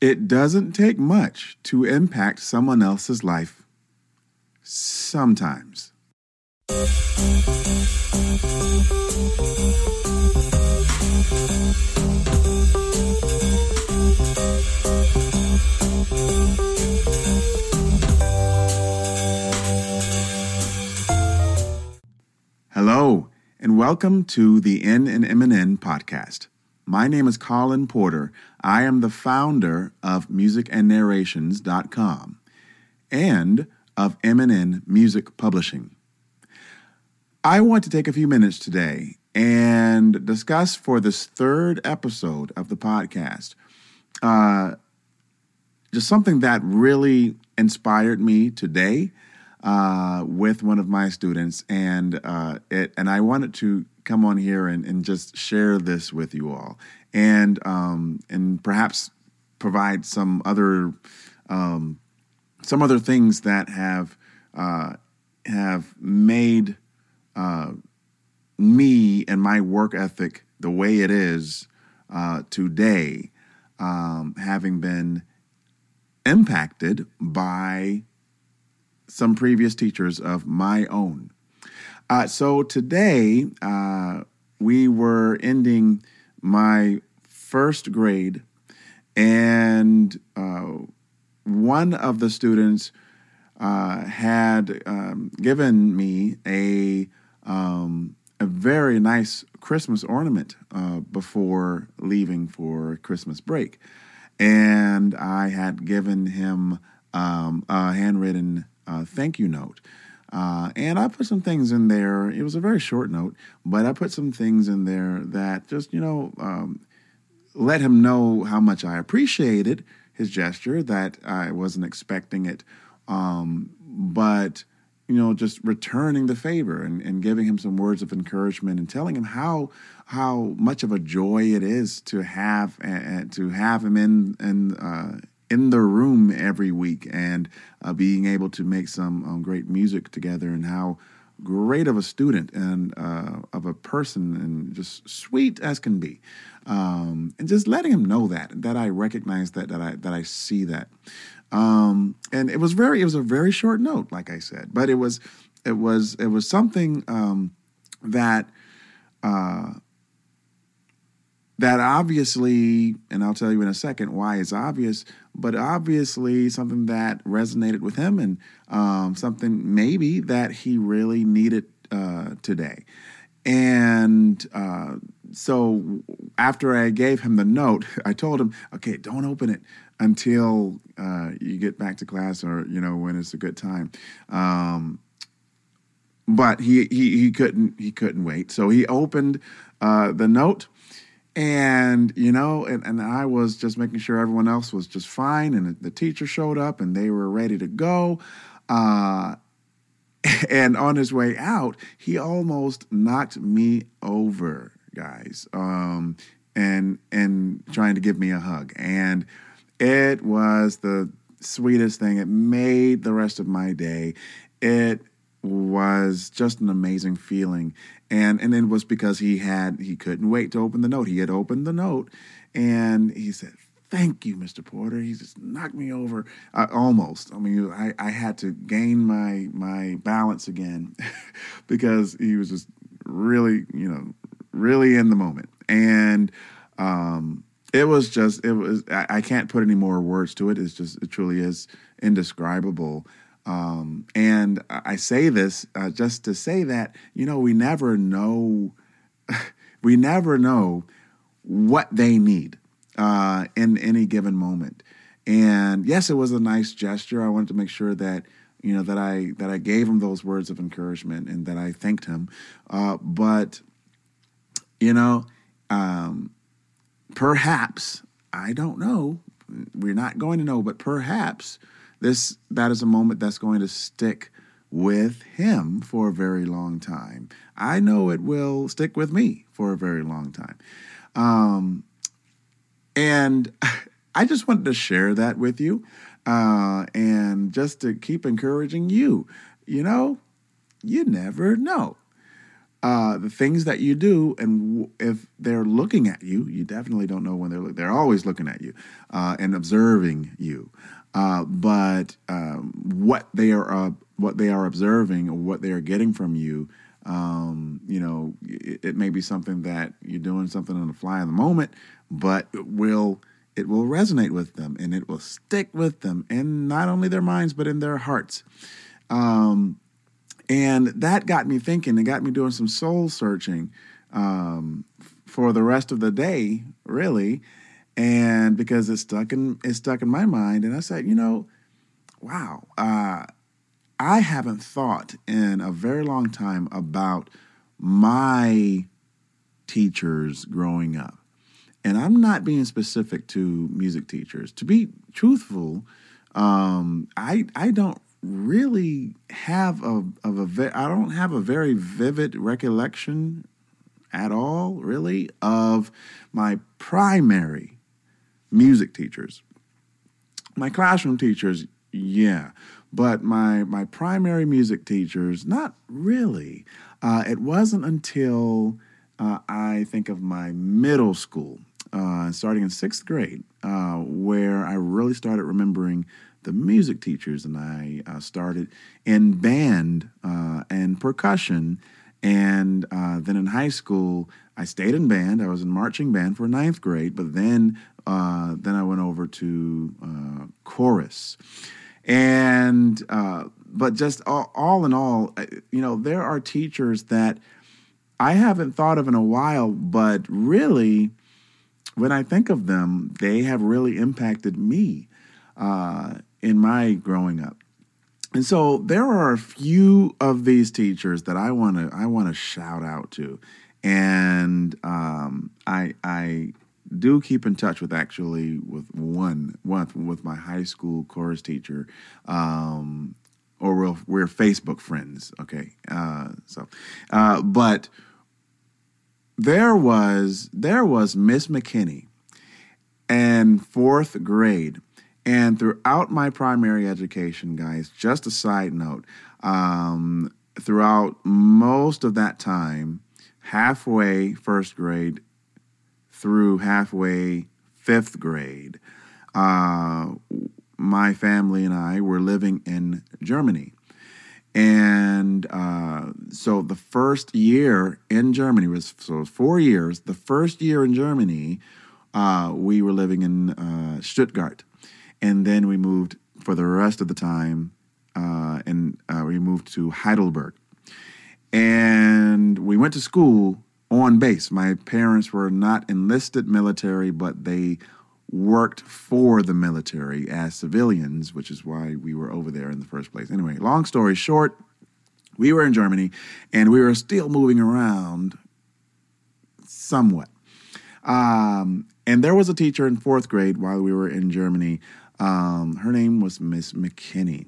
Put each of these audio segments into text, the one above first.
It doesn't take much to impact someone else's life. Sometimes. Hello, and welcome to the N and MNN podcast. My name is Colin Porter. I am the founder of musicandnarrations.com and of MNN Music Publishing. I want to take a few minutes today and discuss for this third episode of the podcast uh, just something that really inspired me today uh, with one of my students, and uh, it and I wanted to come on here and, and just share this with you all, and um, and perhaps provide some other um, some other things that have uh, have made uh, me and my work ethic the way it is uh, today, um, having been impacted by some previous teachers of my own. Uh, so today, uh, we were ending my first grade, and uh, one of the students uh, had um, given me a um, a very nice Christmas ornament uh, before leaving for Christmas break, and I had given him um, a handwritten uh, thank you note. Uh, and I put some things in there. It was a very short note, but I put some things in there that just, you know, um, let him know how much I appreciated his gesture, that I wasn't expecting it. Um, but, you know, just returning the favor and, and giving him some words of encouragement and telling him how how much of a joy it is to have uh, to have him in in uh, in the room every week and uh, being able to make some um, great music together and how great of a student and uh, of a person and just sweet as can be. Um, and just letting him know that that i recognize that that i that i see that. Um, and it was very it was a very short note like i said but it was it was it was something um, that uh, that obviously, and I'll tell you in a second why it's obvious, but obviously something that resonated with him and um, something maybe that he really needed uh, today. And uh, so after I gave him the note, I told him, okay, don't open it until uh, you get back to class or, you know, when it's a good time. Um, but he, he, he couldn't, he couldn't wait. So he opened uh, the note and you know and, and i was just making sure everyone else was just fine and the teacher showed up and they were ready to go. Uh, and on his way out he almost knocked me over guys um, and and trying to give me a hug. And it was the sweetest thing. It made the rest of my day. It was just an amazing feeling and and it was because he had he couldn't wait to open the note. He had opened the note, and he said, "Thank you, Mr. Porter." He just knocked me over uh, almost. I mean, I, I had to gain my my balance again because he was just really you know really in the moment, and um, it was just it was I, I can't put any more words to it. It's just it truly is indescribable. Um, and I say this uh, just to say that, you know, we never know, we never know what they need uh, in any given moment. And yes, it was a nice gesture. I wanted to make sure that, you know, that I that I gave him those words of encouragement and that I thanked him. Uh, but, you know, um, perhaps I don't know. We're not going to know, but perhaps this that is a moment that's going to stick with him for a very long time. I know it will stick with me for a very long time. Um, and I just wanted to share that with you uh, and just to keep encouraging you. You know, you never know. uh, the things that you do, and if they're looking at you, you definitely don't know when they're look- they're always looking at you uh, and observing you. Uh, but um, what they are uh, what they are observing or what they are getting from you, um, you know, it, it, may be something that you're doing something on the fly in the moment, but it will it will resonate with them and it will stick with them in not only their minds but in their hearts. Um, and that got me thinking. It got me doing some soul searching um, for the rest of the day, really, and because it stuck in it stuck in my mind. And I said, you know, wow, uh, I haven't thought in a very long time about my teachers growing up. And I'm not being specific to music teachers. To be truthful, um, I I don't really have a of a ve- I don't have a very vivid recollection at all, really, of my primary music teachers. My classroom teachers, yeah, but my my primary music teachers, not really. Uh, it wasn't until uh, I think of my middle school, uh, starting in sixth grade, uh, where I really started remembering the music teachers, and I uh, started in band uh, and percussion. And uh, then in high school, I stayed in band. I was in marching band for ninth grade, but then uh, then I went over to uh, chorus. And uh, but just all, all in all, you know, there are teachers that I haven't thought of in a while, but really, when I think of them, they have really impacted me. Uh, in my growing up. And so there are a few of these teachers that I want to I want to shout out to, and um, I I do keep in touch with actually with one one with my high school chorus teacher, um, or we're, we're Facebook friends. Okay, uh, so uh, but there was there was Miss McKinney, and fourth grade and throughout my primary education, guys, just a side note, um, throughout most of that time, halfway first grade through halfway fifth grade, uh, my family and I were living in Germany. And uh, so the first year in Germany was so was four years. The first year in Germany, uh, we were living in uh, Stuttgart and then we moved for the rest of the time, uh, and uh, we moved to Heidelberg. And we went to school on base. My parents were not enlisted military, but they worked for the military as civilians, which is why we were over there in the first place. Anyway, long story short, we were in Germany and we were still moving around somewhat. Um, and there was a teacher in fourth grade while we were in Germany um, her name was Miss McKinney.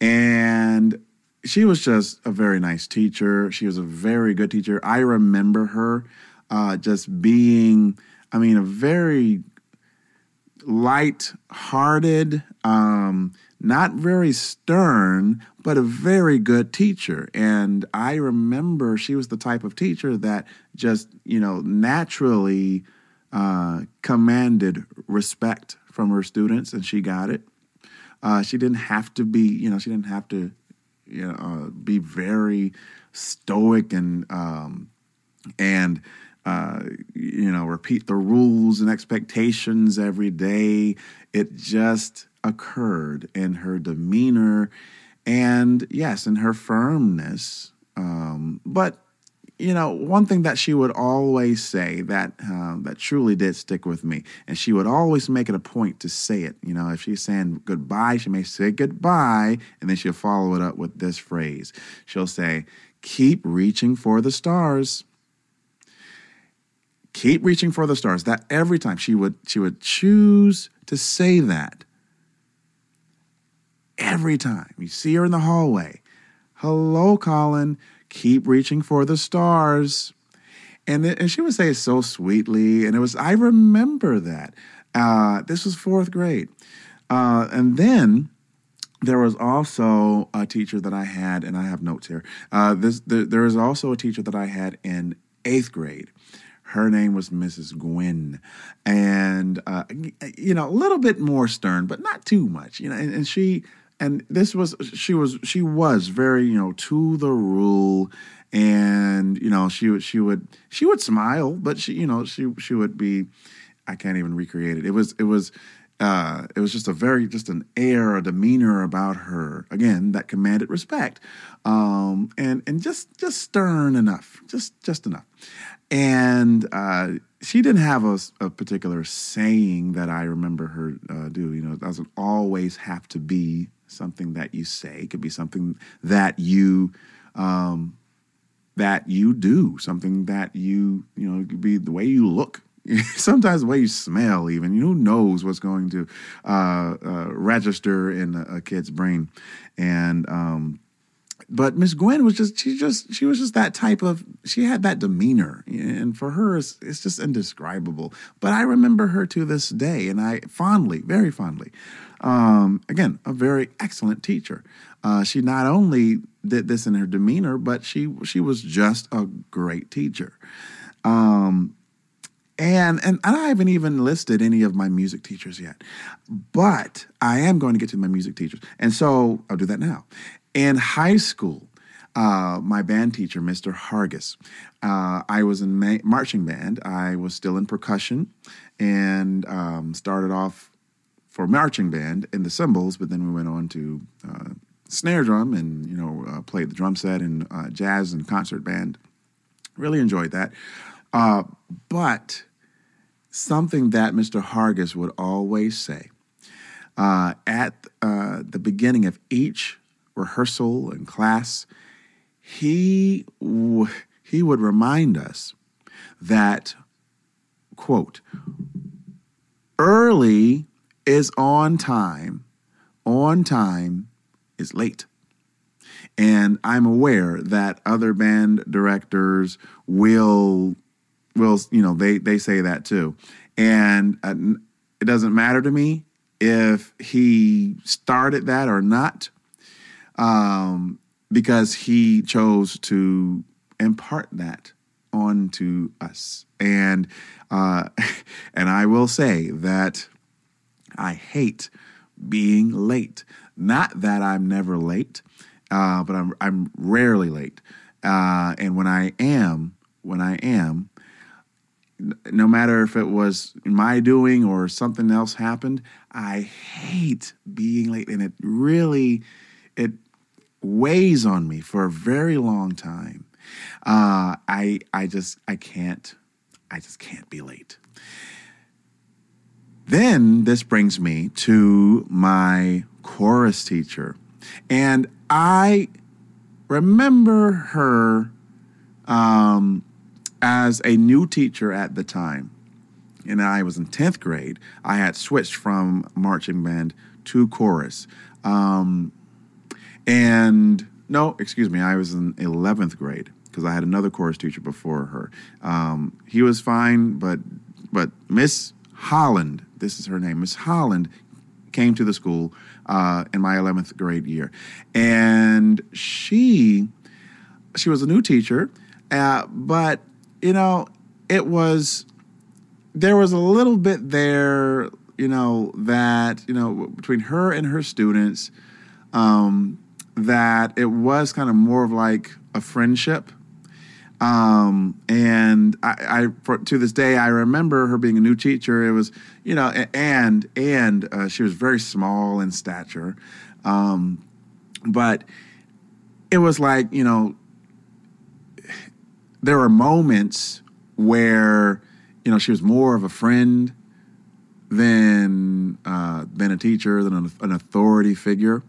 And she was just a very nice teacher. She was a very good teacher. I remember her uh, just being, I mean, a very light-hearted, um, not very stern, but a very good teacher. And I remember she was the type of teacher that just, you know, naturally uh, commanded respect from her students, and she got it. Uh, she didn't have to be, you know, she didn't have to, you know, uh, be very stoic and um, and uh, you know repeat the rules and expectations every day. It just occurred in her demeanor, and yes, in her firmness. Um, but you know, one thing that she would always say that uh, that truly did stick with me, and she would always make it a point to say it. You know, if she's saying goodbye, she may say goodbye, and then she'll follow it up with this phrase. She'll say, "Keep reaching for the stars." Keep reaching for the stars. That every time she would she would choose to say that. Every time you see her in the hallway, hello, Colin keep reaching for the stars. And, and she would say it so sweetly. And it was, I remember that. Uh, this was fourth grade. Uh, and then there was also a teacher that I had, and I have notes here. Uh, this there, there was also a teacher that I had in eighth grade. Her name was Mrs. Gwynn, and uh, you know a little bit more stern, but not too much. You know, and, and she and this was she was she was very you know to the rule and you know she would she would she would smile but she you know she she would be i can't even recreate it it was it was uh, it was just a very just an air, a demeanor about her. Again, that commanded respect, um, and and just just stern enough, just just enough. And uh, she didn't have a, a, particular saying that I remember her uh, do. You know, it doesn't always have to be something that you say. It could be something that you um, that you do, something that you you know, it could be the way you look sometimes the way you smell even you who knows what's going to uh, uh, register in a, a, kid's brain and um, but miss gwen was just she just she was just that type of she had that demeanor and for her it's, it's just indescribable but i remember her to this day and i fondly very fondly um, again a very excellent teacher uh, she not only did this in her demeanor but she she was just a great teacher um, and, and I haven't even listed any of my music teachers yet, but I am going to get to my music teachers. And so I'll do that now. In high school, uh, my band teacher, Mr. Hargis, uh, I was in ma- marching band. I was still in percussion and um, started off for marching band in the cymbals, but then we went on to uh, snare drum and, you know, uh, played the drum set and uh, jazz and concert band. Really enjoyed that. Uh, but something that Mr. Hargis would always say at the beginning of each rehearsal and class, he w- he would remind us that quote early is on time, on time is late. And I'm aware that other band directors will will you know they they say that too and uh, it doesn't matter to me if he started that or not um, because he chose to impart that onto us. And uh, and i will say that i hate being late. Not that i'm never late uh, but i'm i'm rarely late. Uh, and when i am when i am no matter if it was my doing or something else happened, I hate being late, and it really it weighs on me for a very long time. Uh, I I just I can't I just can't be late. Then this brings me to my chorus teacher, and I remember her. Um, as a new teacher at the time, and I was in 10th grade, I had switched from marching band to chorus. Um, and no, excuse me, I was in 11th grade because I had another chorus teacher before her. Um, he was fine, but but Miss Holland, this is her name, Miss Holland, came to the school uh, in my 11th grade year, and she she was a new teacher, uh, but you know, it was there was a little bit there, you know, that you know between her and her students, um, that it was kind of more of like a friendship. Um, and I, I for, to this day, I remember her being a new teacher. It was, you know, and and uh, she was very small in stature, um, but it was like you know there were moments where you know she was more of a friend than uh, than a teacher than an, an authority figure.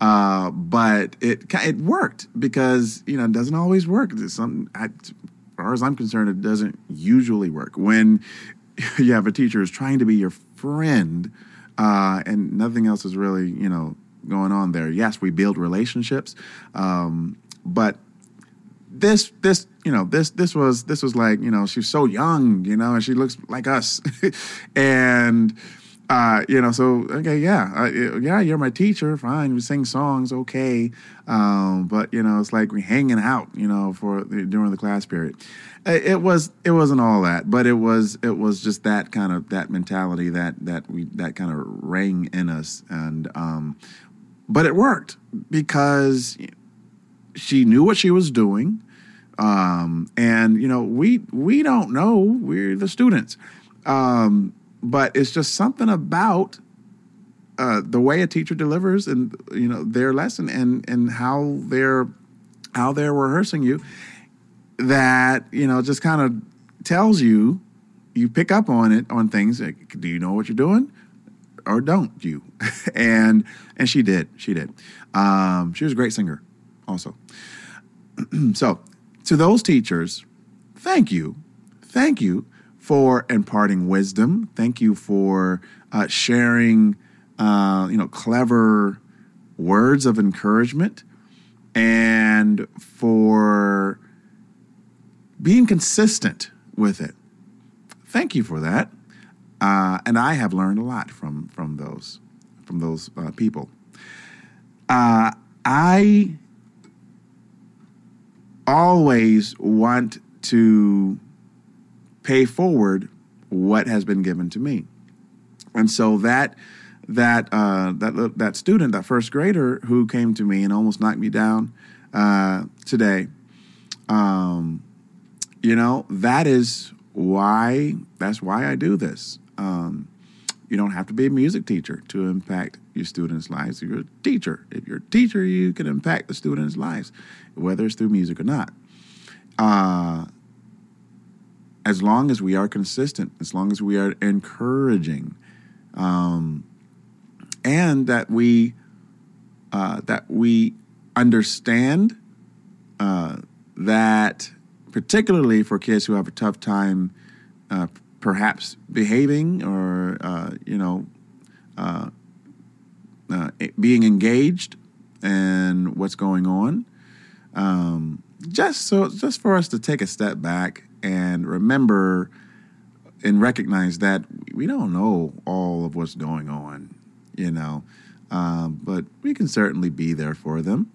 Uh, but it it worked because you know it doesn't always work. Some, as far as I'm concerned, it doesn't usually work when you have a teacher who's trying to be your friend, uh, and nothing else is really you know going on there. Yes, we build relationships, um, but this this you know this this was this was like you know she's so young you know and she looks like us and Uh, you know, so okay, yeah, uh, yeah, you're my teacher, fine. We sing songs, okay, um, but you know, it's like we're hanging out, you know, for during the class period. It, was, it wasn't all that, but it was, it was just that kind of that mentality that that we that kind of rang in us, and um, but it worked because she knew what she was doing, um, and you know, we we don't know, we're the students. Um, but it's just something about uh, the way a teacher delivers and you know their lesson and and how they're how they're rehearsing you that you know just kind of tells you you pick up on it on things like, do you know what you're doing or don't you? And and she did she did. Um, she was a great singer also. So to those teachers thank you thank you for imparting wisdom. Thank you for uh, sharing, uh, you know, clever words of encouragement, and for being consistent with it. Thank you for that. Uh, and I have learned a lot from from those from those uh, people. Uh, I always want to pay forward what has been given to me. And so that that uh, that that student, that first grader who came to me and almost knocked me down uh, today, um, you know, that is why that's why I do this. Um, you don't have to be a music teacher to impact your students' lives. You're a teacher, if you're a teacher, you can impact the students' lives, whether it's through music or not. Uh, as long as we are consistent, as long as we are encouraging, um, and that we uh, that we understand uh, that, particularly for kids who have a tough time, uh, perhaps behaving or uh, you know uh, uh, being engaged in what's going on. Um, just so, just for us to take a step back and remember and recognize that we don't know all of what's going on, you know, um, but we can certainly be there for them.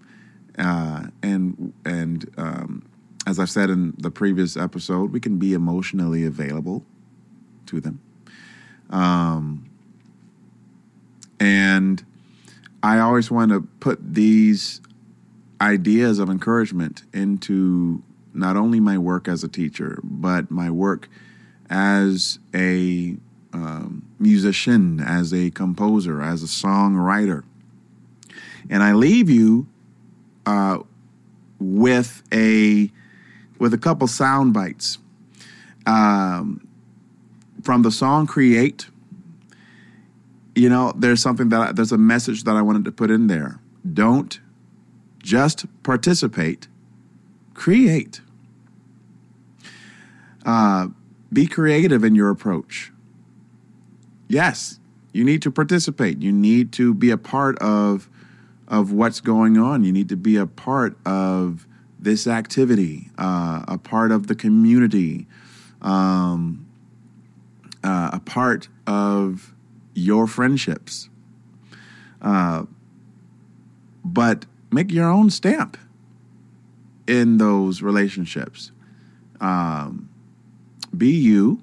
Uh, and and um, as I've said in the previous episode, we can be emotionally available to them. Um, and I always want to put these ideas of encouragement into not only my work as a teacher, but my work as a um, musician, as a composer, as a songwriter. And I leave you uh, with a with a couple sound bites um, from the song "Create." You know, there's something that I, there's a message that I wanted to put in there. Don't just participate, create. Uh, be creative in your approach. Yes, you need to participate. You need to be a part of of what's going on. You need to be a part of this activity, uh, a part of the community, um, uh, a part of your friendships. Uh, but make your own stamp in those relationships. Um, be you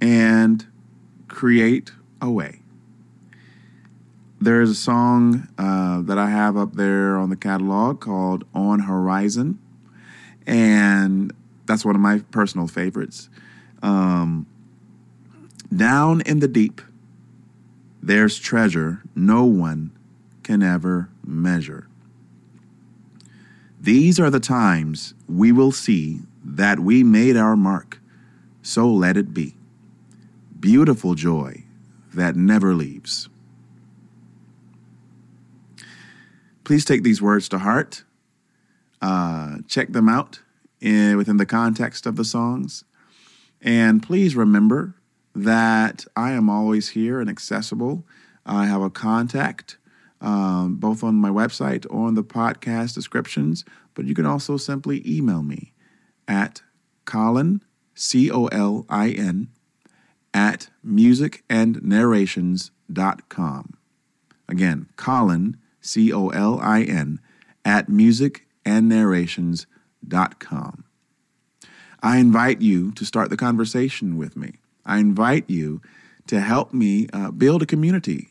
and create a way. There's a song uh, that I have up there on the catalog called On Horizon, and that's one of my personal favorites. Um, down in the deep, there's treasure no one can ever measure. These are the times we will see that we made our mark, so let it be. Beautiful joy that never leaves. Please take these words to heart. Uh, check them out in, within the context of the songs. And please remember that I am always here and accessible. I have a contact um, both on my website or in the podcast descriptions, but you can also simply email me at Colin, C O L I N, at musicandnarrations.com. Again, Colin, C O L I N, at musicandnarrations.com. I invite you to start the conversation with me. I invite you to help me uh, build a community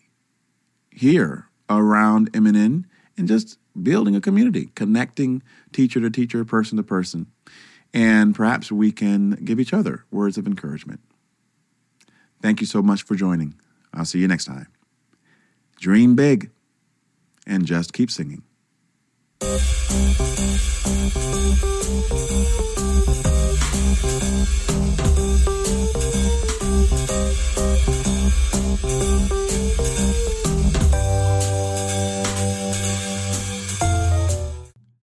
here around MNN and just building a community, connecting teacher to teacher, person to person. And perhaps we can give each other words of encouragement. Thank you so much for joining. I'll see you next time. Dream big and just keep singing.